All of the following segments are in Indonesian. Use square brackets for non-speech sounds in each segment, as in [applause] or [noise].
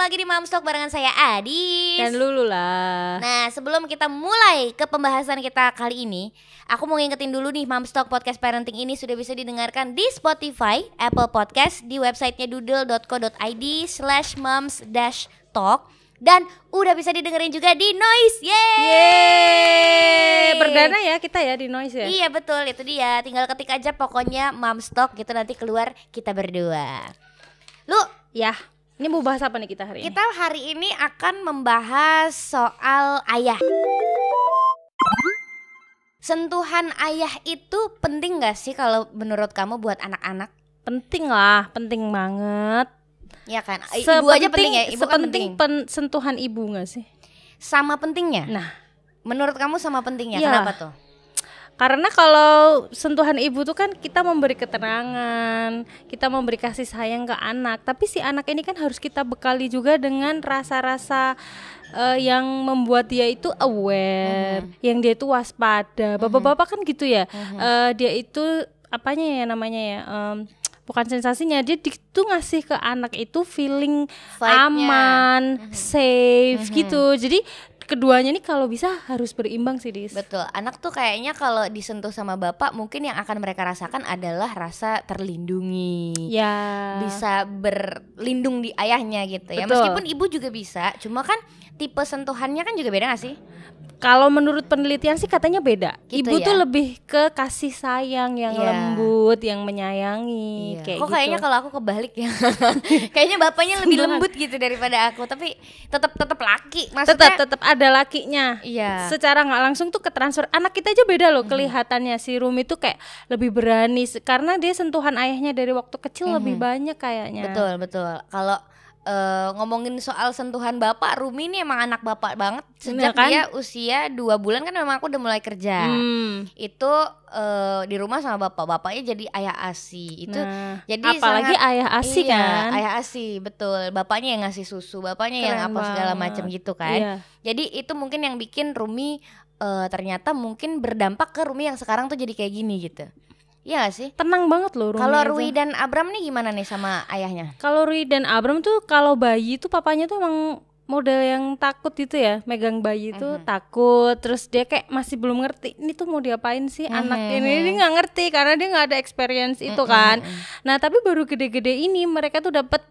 lagi di Mamstok barengan saya Adis Dan Lulu lah. Nah sebelum kita mulai ke pembahasan kita kali ini Aku mau ngingetin dulu nih Mamstok Podcast Parenting ini sudah bisa didengarkan di Spotify, Apple Podcast, di websitenya doodle.co.id slash moms dash talk dan udah bisa didengerin juga di Noise. Yeay! Yeay. Perdana ya kita ya di noise ya. Iya betul itu dia. Tinggal ketik aja pokoknya Mamstok gitu nanti keluar kita berdua. Lu Ya. Ini mau bahas apa nih kita hari ini? kita hari ini akan membahas soal ayah. Sentuhan ayah itu penting gak sih kalau menurut kamu buat anak-anak? Penting lah, penting banget. Ya kan, ibu aja penting ya, ibu kan penting. sepenting pen- sentuhan ibu gak sih? Sama pentingnya. Nah, Menurut kamu sama pentingnya, Iya. kenapa tuh? Karena kalau sentuhan ibu tuh kan kita memberi keterangan, kita memberi kasih sayang ke anak, tapi si anak ini kan harus kita bekali juga dengan rasa-rasa eh, yang membuat dia itu aware, yang dia itu waspada. Bapak-bapak kan gitu ya, Eh, dia itu apanya ya namanya ya? em, bukan sensasinya, dia di- tuh ngasih ke anak itu feeling aman, safe gitu. Jadi keduanya nih kalau bisa harus berimbang sih, Dis. Betul, anak tuh kayaknya kalau disentuh sama bapak mungkin yang akan mereka rasakan adalah rasa terlindungi. Ya. Bisa berlindung di ayahnya gitu ya. Betul. Meskipun ibu juga bisa, cuma kan tipe sentuhannya kan juga beda gak sih? Kalau menurut penelitian sih katanya beda. Gitu Ibu ya? tuh lebih ke kasih sayang yang Iya. lembut, yang menyayangi, Iya. kayak Kok gitu. kayaknya kalau aku kebalik ya. [laughs] kayaknya bapaknya lebih lembut gitu daripada aku, tapi tetap tetap laki. Maksudnya tetap tetap ada lakinya. Iya. Secara nggak langsung tuh ke transfer. Anak kita aja beda loh kelihatannya si Rumi tuh kayak lebih berani karena dia sentuhan ayahnya dari waktu kecil lebih banyak kayaknya. Betul, betul. Kalau eh, ngomongin soal sentuhan bapak, Rumi ini emang anak bapak banget sejak kan? dia usia dua bulan kan memang aku udah mulai kerja. Hmm. Itu eh, di rumah sama bapak, bapaknya jadi ayah asi. Itu Nah, jadi apalagi sangat- ayah asi iya, kan. ayah asi betul. Bapaknya yang ngasih susu, bapaknya yang Keren apa segala macam gitu kan. Iya. Jadi itu mungkin yang bikin Rumi eh, ternyata mungkin berdampak ke Rumi yang sekarang tuh jadi kayak gini gitu. Iya gak sih? Tenang banget loh Rumi. Kalau. Rui dan Abram nih gimana nih sama ayahnya? Kalau Rui dan Abram tuh kalau bayi tuh papanya tuh emang model yang takut gitu ya megang bayi itu Mhm. takut terus dia kayak masih belum ngerti ini tuh mau diapain sih anak Mhm. ini dia nggak ngerti karena dia nggak ada experience itu kan nah tapi baru gede-gede ini mereka tuh dapat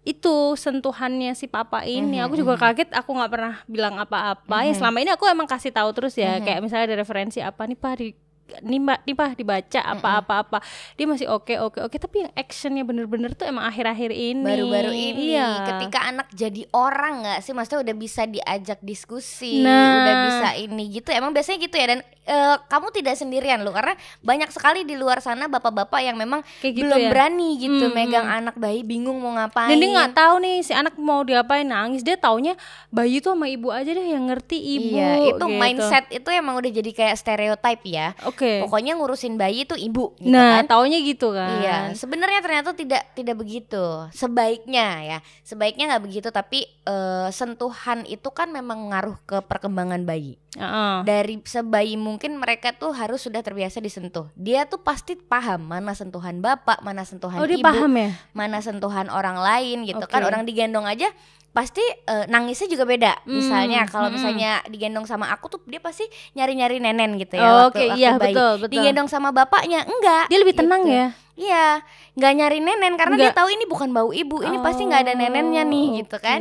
itu sentuhannya si papa ini aku juga kaget aku nggak pernah bilang apa-apa ya selama ini aku emang kasih tahu terus ya kayak misalnya ada referensi apa nih pak di nih pak dibaca apa-apa apa dia masih oke oke oke tapi yang actionnya bener-bener tuh emang akhir-akhir ini Baru-baru ini Iya. ketika anak jadi orang nggak sih maksudnya udah bisa diajak diskusi, Nah. udah bisa ini gitu. Emang biasanya gitu ya dan eh, kamu tidak sendirian loh karena banyak sekali di luar sana bapak-bapak yang memang Kayak gitu belum ya. berani gitu Hmm, megang anak bayi bingung mau ngapain. dan dia nggak tahu nih si anak mau diapain nangis dia taunya bayi tuh sama ibu aja deh yang ngerti ibu Iya, itu gitu. mindset itu emang udah jadi kayak stereotype ya. oke Pokoknya ngurusin bayi itu ibu gitu nah kan. taunya gitu kan Iya, sebenarnya ternyata tidak tidak begitu. Sebaiknya ya, sebaiknya nggak begitu. Tapi eh, sentuhan itu kan memang ngaruh ke perkembangan bayi. Heeh. Dari sebayi mungkin mereka tuh harus sudah terbiasa disentuh. Dia tuh pasti paham mana sentuhan bapak, mana sentuhan oh dia ibu, paham ya mana sentuhan orang lain gitu kan. Oke. Orang digendong aja pasti eh, nangisnya juga beda. Hmm, Misalnya kalau hmm. misalnya digendong sama aku tuh dia pasti nyari-nyari nenen gitu ya. Oh, waktu- oke, waktu iya, bayi. betul, betul. Digendong sama bapaknya enggak. dia lebih tenang gitu. ya Iya, nggak nyari nenen karena dia Nggak. tahu ini bukan bau ibu, ini pasti nggak ada nenennya nih Oh, gitu kan.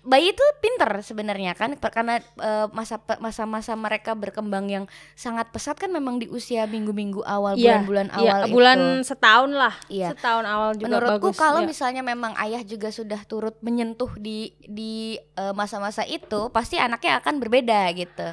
Bayi itu pinter sebenarnya kan karena eh, masa masa-masa mereka berkembang yang sangat pesat kan memang di usia minggu-minggu awal Iya, bulan-bulan iya, awal bulan itu. setahun lah Iya. setahun awal juga Menurutku bagus kalau Iya. misalnya memang ayah juga sudah turut menyentuh di di eh, masa-masa itu, pasti anaknya akan berbeda gitu.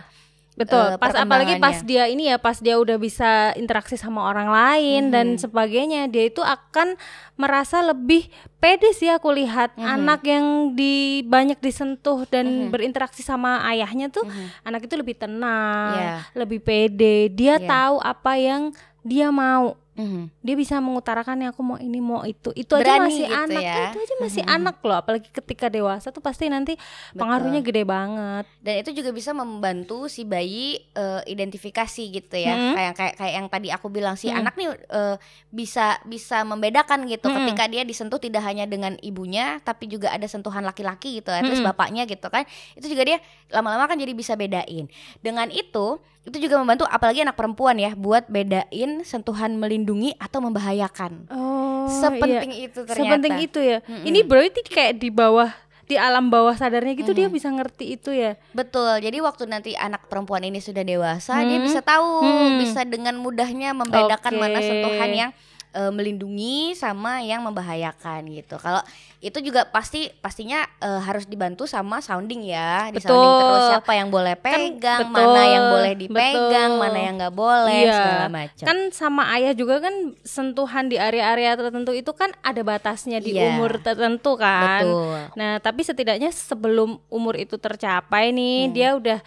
Betul, eh, pas apalagi pas dia ini ya, pas dia udah bisa interaksi sama orang lain dan sebagainya, dia itu akan merasa lebih pede sih aku lihat anak yang di banyak disentuh dan berinteraksi sama ayahnya tuh, anak itu lebih tenang, Iya. lebih pede, dia Iya. tahu apa yang dia mau Mhm. dia bisa mengutarakan ya aku mau ini mau itu itu aja Berani masih gitu anak ya. itu aja masih anak loh apalagi ketika dewasa tuh pasti nanti pengaruhnya gede banget dan itu juga bisa membantu si bayi eh, identifikasi gitu ya Hmm. kayak kayak kayak yang tadi aku bilang si Hmm. anak nih eh, bisa bisa membedakan gitu Hmm. ketika dia disentuh tidak hanya dengan ibunya tapi juga ada sentuhan laki-laki gitu ya terus Hmm. bapaknya gitu kan itu juga dia lama-lama kan jadi bisa bedain dengan itu itu juga membantu apalagi anak perempuan ya buat bedain sentuhan melindungi atau membahayakan oh sepenting itu ternyata sepenting itu ya Mm-mm. ini berarti kayak di bawah di alam bawah sadarnya gitu dia bisa ngerti itu ya Betul. Jadi waktu nanti anak perempuan ini sudah dewasa, dia Hmm. bisa tahu, Hmm. bisa dengan mudahnya membedakan Oke. mana sentuhan yang eh, melindungi sama yang membahayakan gitu. Kalau itu juga pasti pastinya eh, harus dibantu sama sounding ya, di sounding Betul. terus siapa yang boleh pegang, betul, mana yang boleh dipegang, betul. mana yang nggak boleh, Iya. segala macam. kan sama ayah juga kan sentuhan di area-area tertentu itu kan ada batasnya di Iya. umur tertentu kan Betul. Nah, tapi setidaknya sebelum umur itu tercapai nih, Hmm. dia udah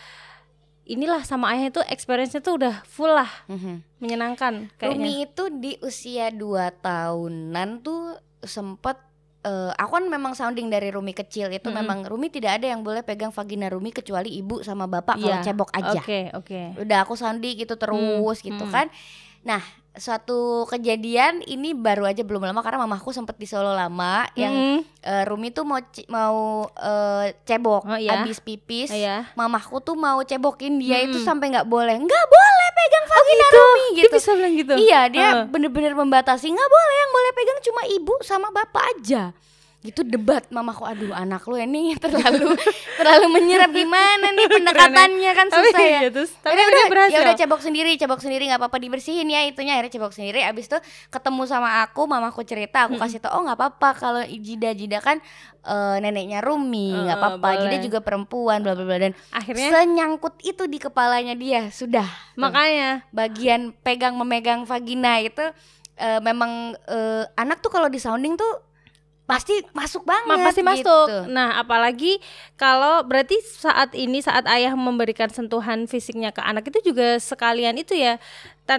inilah sama ayah itu experience-nya tuh udah full lah, Mhm. menyenangkan kayaknya. Rumi itu di usia 2 tahunan tuh sempet eh, aku kan memang sounding dari Rumi kecil itu Mm-mm. memang Rumi tidak ada yang boleh pegang vagina Rumi kecuali ibu sama bapak kalau Iya. cebok aja. Oke, oke. Udah aku sounding gitu terus gitu hmm. kan. Nah, suatu kejadian ini baru aja belum lama karena mamaku sempet di Solo lama yang Mm, eh, Rumi tuh mau mau eh, cebok Oh, iya. habis pipis. iya. Mamaku tuh mau cebokin dia itu Mm-mm. sampai nggak boleh. nggak boleh pegang vagina Rumi Dia gitu. bisa bilang gitu. Iya dia bener-bener membatasi nggak boleh yang boleh pegang cuma ibu sama bapak aja. Gitu debat mamaku aduh anak lu ini [laughs] terlalu terlalu menyerap gimana nih [laughs] pendekatannya kan Tapi susah ya. iya, terus- tapi udah, berhasil. ya udah cebok sendiri, cebok sendiri nggak apa-apa dibersihin ya itunya akhirnya cebok sendiri. Abis itu ketemu sama aku, mamaku cerita, aku kasih tau oh nggak apa-apa kalau jida jida kan eh, neneknya Rumi nggak Eh, apa-apa. Jida juga perempuan bla bla bla dan Akhirnya senyangkut itu di kepalanya dia sudah makanya bagian pegang memegang vagina itu eh, memang eh, anak tuh kalau di sounding tuh pasti masuk banget pasti gitu. masuk. Nah, apalagi kalau berarti saat ini saat ayah memberikan sentuhan fisiknya ke anak itu juga sekalian itu ya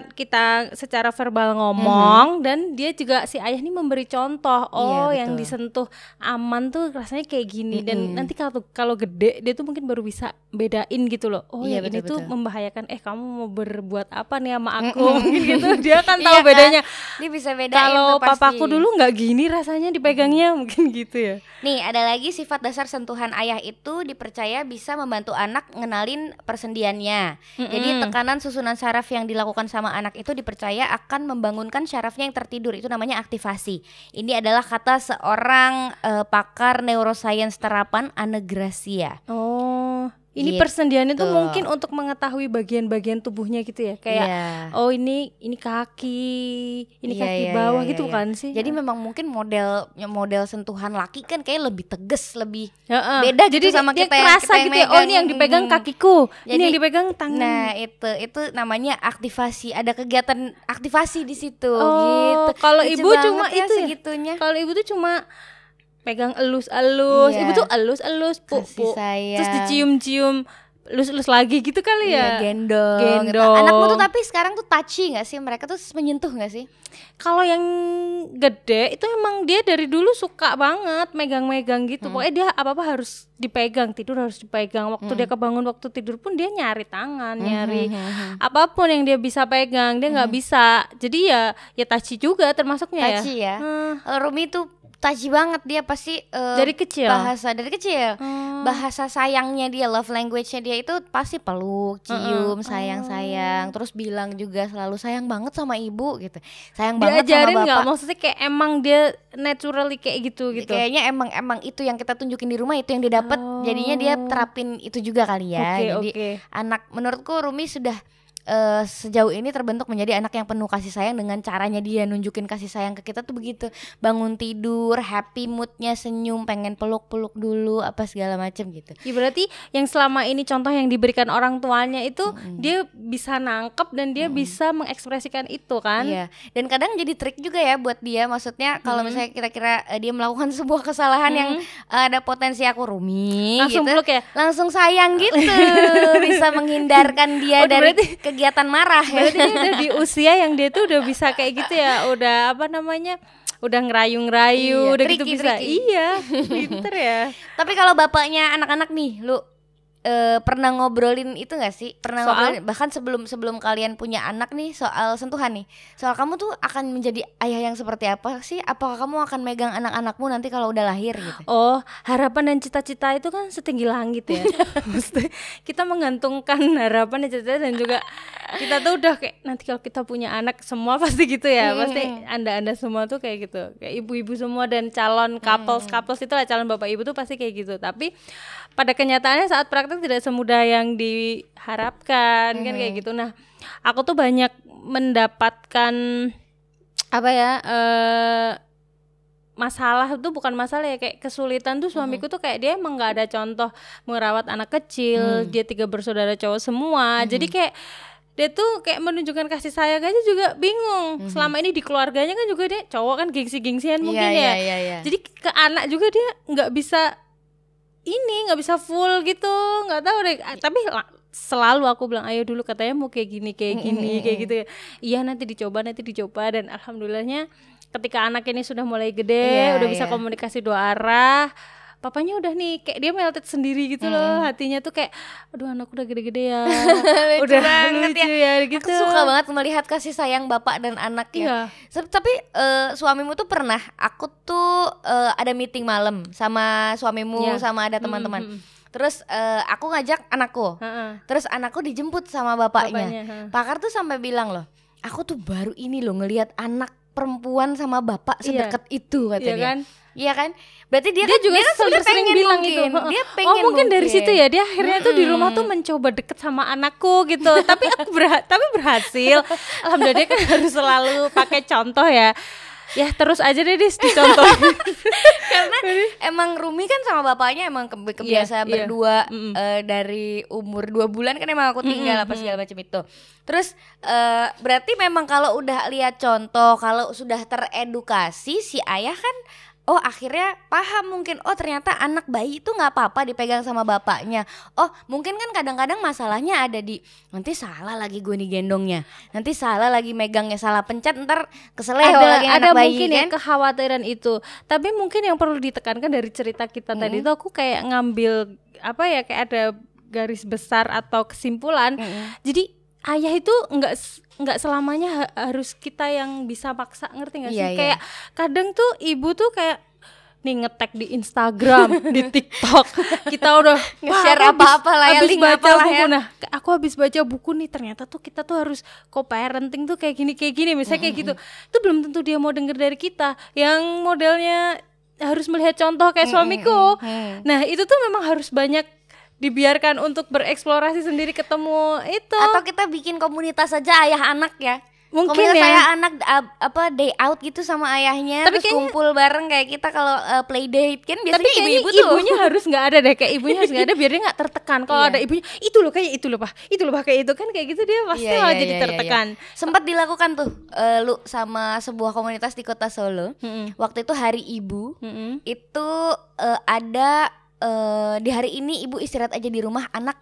kita secara verbal ngomong dan dia juga si ayah ini memberi contoh. Oh, Iya, yang betul. disentuh aman tuh rasanya kayak gini dan Mm-mm. nanti kalau kalau gede dia tuh mungkin baru bisa bedain gitu loh. Oh, Iya, yang ini tuh membahayakan eh kamu mau berbuat apa nih sama aku [laughs] mungkin gitu. Dia kan [laughs] Iya tahu kan? bedanya. dia bisa bedain Kalau papaku dulu nggak gini rasanya dipegangnya mungkin gitu ya. nih ada lagi sifat dasar sentuhan ayah itu dipercaya bisa membantu anak ngenalin persendiannya jadi Mm-mm. tekanan susunan saraf yang dilakukan sama anak itu dipercaya akan membangunkan syarafnya yang tertidur. Itu namanya aktivasi. Ini adalah kata seorang eh, pakar neuroscience terapan Anne Gracia Oh, ini Gitu. persendian itu mungkin untuk mengetahui bagian-bagian tubuhnya gitu ya, kayak Iya. oh ini ini kaki, ini Iya, kaki iya, bawah iya, gitu iya. kan sih? Jadi memang mungkin model model sentuhan laki kan kayak lebih tegas, lebih Heeh. beda gitu Jadi sama dia kita yang- kerasa kita yang gitu ya. Oh ini yang dipegang Mm. kakiku, ini Jadi- yang dipegang tangan. Nah, itu itu namanya aktivasi. Ada kegiatan aktivasi di situ Oh, gitu. kalau ibu cuma ya itu ya? Kalau ibu tuh cuma pegang elus-elus, Iya. ibu tuh elus-elus, sayang. terus dicium-cium, elus-elus lagi gitu kali Iya, ya. gendong. gitu. Gendong. Anakmu tuh tapi sekarang tuh touchy nggak sih? Mereka tuh menyentuh nggak sih? Kalau yang gede itu emang dia dari dulu suka banget megang-megang gitu. Hmm. Pokoknya dia apa-apa harus dipegang, tidur harus dipegang. Waktu Hmm. dia kebangun waktu tidur pun dia nyari tangan, nyari apa pun yang dia bisa pegang, dia Hmm. nggak bisa. Jadi ya ya touchy juga termasuknya Touchy ya. ya. Hmm. Rumi tuh touchy banget dia pasti eh, Dari kecil. bahasa dari kecil. Hmm. bahasa sayangnya dia love language-nya dia itu pasti peluk, cium, sayang-sayang, terus bilang juga selalu sayang banget sama ibu gitu. Sayang banget Diajarin sama bapak. Maksudnya kayak emang dia naturally kayak gitu gitu. Kayaknya emang emang itu yang kita tunjukin di rumah itu yang didapat. Oh. Jadinya dia terapin itu juga kali ya. Oke, Jadi oke. anak menurutku Rumi sudah eh, sejauh ini terbentuk menjadi anak yang penuh kasih sayang dengan caranya dia nunjukin kasih sayang ke kita tuh begitu. Bangun tidur happy moodnya senyum pengen peluk-peluk dulu apa segala macem gitu. Ya berarti yang selama ini contoh yang diberikan orang tuanya itu dia bisa nangkep dan dia bisa mengekspresikan itu kan? Iya, dan kadang jadi trik juga ya buat dia. Maksudnya kalau misalnya kira-kira eh, dia melakukan [laughs] sebuah kesalahan yang eh, ada potensi aku rumi, Langsung gitu, peluk ya? langsung sayang gitu, [laughs] bisa menghindarkan dia Oh, dari berarti- kegiatan marah ya. berarti dia udah di [laughs] usia yang dia tuh udah bisa kayak gitu ya udah apa namanya udah ngerayu-ngerayu Iya, udah gitu tricky, bisa tricky. iya pinter ya [laughs] Tapi kalau bapaknya anak-anak nih, lu eh, pernah ngobrolin itu gak sih? Pernah Soal? ngobrolin bahkan sebelum sebelum kalian punya anak nih soal sentuhan nih. Soal kamu tuh akan menjadi ayah yang seperti apa sih? Apakah kamu akan megang anak-anakmu nanti kalau udah lahir gitu? Oh, harapan dan cita-cita itu kan setinggi langit ya. [laughs] Mesti kita menggantungkan harapan dan cita-cita dan juga kita tuh udah kayak nanti kalau kita punya anak semua [laughs] pasti gitu ya. Pasti Anda-anda semua tuh kayak gitu. Kayak ibu-ibu semua dan calon couples couples itu lah calon bapak ibu tuh pasti kayak gitu. Tapi pada kenyataannya saat praktek tidak semudah yang diharapkan kan kayak gitu. Nah, aku tuh banyak mendapatkan apa ya eh masalah itu bukan masalah ya kayak kesulitan tuh suamiku tuh kayak dia emang nggak ada contoh merawat anak kecil dia tiga bersaudara cowok semua. Jadi kayak dia tuh kayak menunjukkan kasih sayang aja juga bingung. Selama ini di keluarganya kan juga dia cowok kan gengsi-gengsian mungkin ya. iya, iya. jadi ke anak juga dia nggak bisa ini nggak bisa full gitu. Nggak tahu deh. Ah, tapi la- selalu aku bilang ayo dulu katanya mau kayak gini kayak gini kayak gitu ya. Iya nanti dicoba nanti dicoba. Dan alhamdulillahnya ketika anak ini sudah mulai gede Iya, udah bisa iya. komunikasi dua arah papanya udah nih kayak dia melted sendiri gitu loh hatinya tuh kayak aduh anak udah gede-gede ya [laughs] Lucu [laughs] udah banget lucu ya, gitu Aku suka banget melihat kasih sayang bapak dan anak Iya. ya. Se- Tapi eh, suamimu tuh pernah, aku tuh eh, ada meeting malam sama suamimu Iya. sama ada teman-teman. Terus eh, aku ngajak anakku. Heeh. Terus anakku dijemput sama bapaknya. Bapaknya. Pakar tuh sampai bilang loh, aku tuh baru ini loh ngelihat anak perempuan sama bapak Iya. sedekat itu kata Iya dia. kan? Iya kan? Berarti dia, dia kan, juga dia kan sering, sering pengen bilang mungkin. itu Dia oh pengen mungkin dari mungkin. situ ya dia akhirnya tuh di rumah tuh mencoba deket sama anakku gitu tapi aku berha- tapi berhasil alhamdulillah dia kan harus selalu pakai contoh ya ya terus aja deh dis dicontohin [laughs] karena emang Rumi kan sama bapaknya emang ke- kebiasa Iya, iya. berdua Mm-mm. eh, dari umur dua bulan kan emang aku tinggal apa segala macam itu terus eh, berarti memang kalau udah lihat contoh kalau sudah teredukasi si ayah kan oh akhirnya paham mungkin. Oh ternyata anak bayi itu nggak apa-apa dipegang sama bapaknya. Oh mungkin kan kadang-kadang masalahnya ada di nanti salah lagi gue nih gendongnya. Nanti salah lagi megangnya salah pencet ntar keseleo ada lagi ada anak bayi mungkin ya kan? kekhawatiran itu. Tapi mungkin yang perlu ditekankan dari cerita kita tadi itu aku kayak ngambil apa ya kayak ada garis besar atau kesimpulan. Jadi ayah itu nggak nggak selamanya ha- harus kita yang bisa paksa ngerti nggak sih Iya, iya. kayak kadang tuh ibu tuh kayak nih ngetek di Instagram, [laughs] di TikTok, kita udah [laughs] Nge-share apa-apa lah ya, link baca buku. ya. Nah, aku habis baca buku nih ternyata tuh kita tuh harus co-parenting tuh kayak gini kayak gini, misalnya kayak gitu. Itu belum tentu dia mau denger dari kita. Yang modelnya harus melihat contoh kayak suamiku. Nah, itu tuh memang harus banyak dibiarkan untuk bereksplorasi sendiri ketemu itu. atau kita bikin komunitas aja ayah anak ya Mungkin komunitas ya. ayah anak apa day out gitu sama ayahnya Tapi terus kayaknya- kumpul bareng kayak kita kalau uh, play date kan biasanya tapi ibu-ibu tuh ibunya [laughs] harus nggak ada deh kayak ibunya harus nggak ada biar dia nggak tertekan kalau Iya. ada ibunya itu loh kayak itu loh pak itu loh pak kayak itu kan kayak gitu dia pasti Iya, malah iya, jadi iya, iya, tertekan sempat dilakukan tuh eh, lu sama sebuah komunitas di kota Solo Mm-mm. waktu itu hari ibu Mm-mm. itu eh, ada eh, di hari ini ibu istirahat aja di rumah anak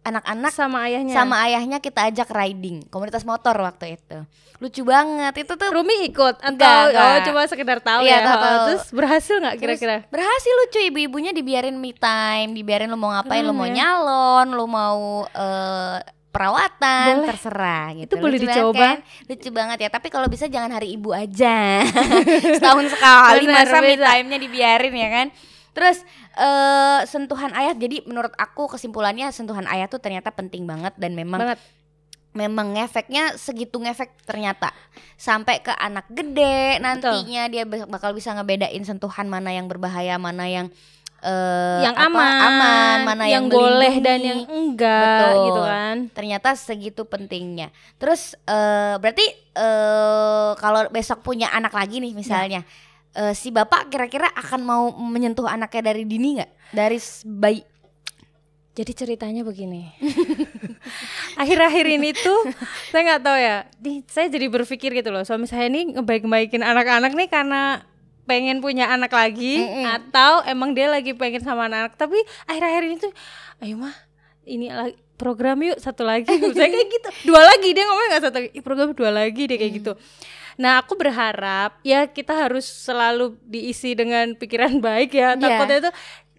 anak-anak sama ayahnya sama ayahnya kita ajak riding komunitas motor waktu itu lucu banget itu tuh Rumi ikut atau Enggak, enggak. oh cuma sekedar tahu Iya, ya tahu, tahu. terus berhasil nggak kira-kira berhasil lucu ibu-ibunya dibiarin me time, dibiarin lu mau ngapain, lu Keren mau ya. nyalon, lu mau eh, perawatan, Boleh. terserah gitu. Itu boleh Lucu banget dicoba. kan? Lucu banget ya. Tapi kalau bisa jangan hari ibu aja. [laughs] Setahun sekali Benar, masa me time-nya dibiarin ya kan. Terus eh sentuhan ayah jadi menurut aku kesimpulannya sentuhan ayah tuh ternyata penting banget dan memang banget. memang ngefeknya segitu ngefek ternyata. Sampai ke anak gede nantinya dia be- bakal bisa ngebedain sentuhan mana yang berbahaya mana yang eh, yang apa, aman, aman mana yang, yang boleh dan yang enggak Betul. gitu kan. Ternyata segitu pentingnya. Terus eh, berarti eh, kalau besok punya anak lagi nih misalnya eh, si bapak kira-kira akan mau menyentuh anaknya dari dini nggak dari bayi Jadi ceritanya begini. [laughs] Akhir-akhir ini tuh saya nggak tahu ya. Di, saya jadi berpikir gitu loh. Suami saya ini ngebaik-baikin anak-anak nih karena pengen punya anak lagi atau emang dia lagi pengen sama anak. Tapi akhir-akhir ini tuh, ayo mah ini lagi program yuk satu lagi saya kayak gitu dua lagi dia ngomong nggak satu lagi "Ih, program dua lagi deh kayak gitu nah aku berharap ya kita harus selalu diisi dengan pikiran [laughs] baik ya Iya. takutnya itu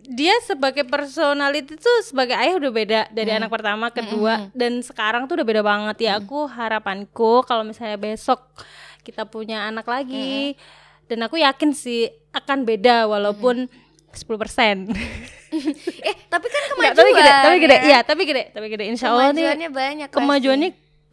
dia sebagai personality tuh sebagai ayah udah beda dari anak pertama kedua dan sekarang tuh udah beda banget ya aku harapanku kalau misalnya besok kita punya anak lagi dan aku yakin sih akan beda walaupun 10% [laughs] eh tapi kan Nggak, kemajuan tapi gede, tapi gede, ya. iya, tapi gede, tapi gede. Insya Allah nih Kemajuannya banyak pasti.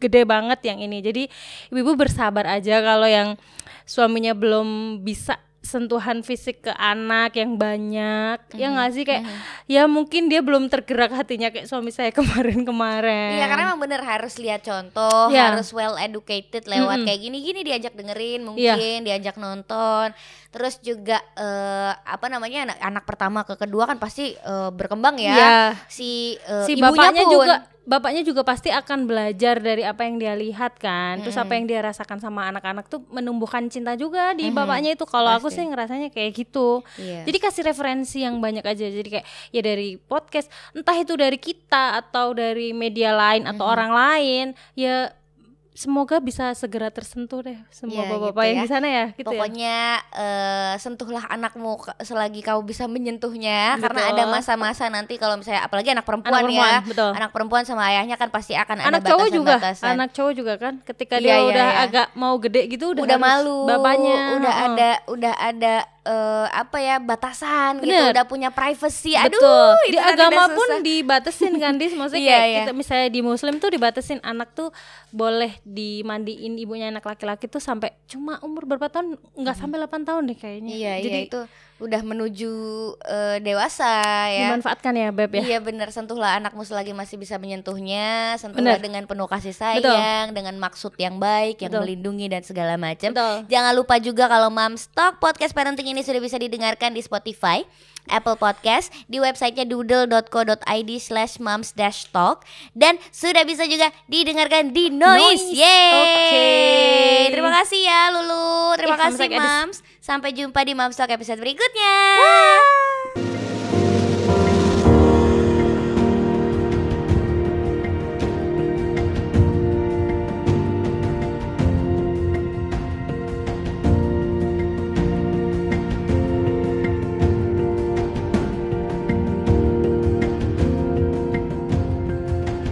Gede banget yang ini. Jadi ibu-ibu bersabar aja kalau yang suaminya belum bisa sentuhan fisik ke anak yang banyak, ya nggak sih kayak ya mungkin dia belum tergerak hatinya kayak suami saya [laughs] kemarin-kemarin. Iya karena emang bener harus lihat contoh, Iya. harus well educated lewat Mm-mm. kayak gini-gini diajak dengerin Iya. mungkin, diajak nonton. Terus juga eh, apa namanya anak, anak pertama ke kedua kan pasti eh, berkembang ya. Iya. Si eh, si ibunya bapaknya pun. juga bapaknya juga pasti akan belajar dari apa yang dia lihat kan terus apa yang dia rasakan sama anak-anak tuh menumbuhkan cinta juga di bapaknya itu kalau aku sih ngerasanya kayak gitu Iya. jadi kasih referensi yang banyak aja jadi kayak ya dari podcast entah itu dari kita atau dari media lain atau orang lain ya semoga bisa segera tersentuh deh semua Iya, bapak-bapak gitu yang ya. di sana ya gitu ya Pokoknya eh, sentuhlah anakmu selagi kau bisa menyentuhnya karena Betul. ada masa-masa nanti kalau misalnya apalagi anak perempuan, Anak perempuan, ya. betul. Anak perempuan sama ayahnya kan pasti akan anak ada cowok juga batasan-batasan. anak cowok juga kan ketika Iya, dia iya, udah iya. agak mau gede gitu udah, udah malu bapaknya udah heeh. ada udah ada eh, apa ya batasan gitu Bener. udah punya privacy aduh Betul. itu Di kan agama pun susah. dibatasin kan dis maksudnya [laughs] Iya, kayak iya. kita misalnya di muslim tuh dibatasin anak tuh boleh dimandiin ibunya anak laki-laki tuh sampai cuma umur berapa tahun nggak sampai 8 tahun deh kayaknya. iya Jadi iya itu udah menuju eh, dewasa ya dimanfaatkan ya beb ya. Iya benar sentuhlah anakmu selagi masih bisa menyentuhnya, sentuhlah Bener. dengan penuh kasih sayang, dengan maksud yang baik, yang Betul. melindungi dan segala macam. Betul. Jangan lupa juga kalau Moms Talk podcast parenting ini sudah bisa didengarkan di Spotify, Apple Podcast, di websitenya doodle.co.id slash moms dash talk dan sudah bisa juga didengarkan di Noise. Noise. Yeay. Oke. Terima kasih ya Lulu, terima Ih, kasih. Moms. Sampai jumpa di Moms Talk episode berikutnya.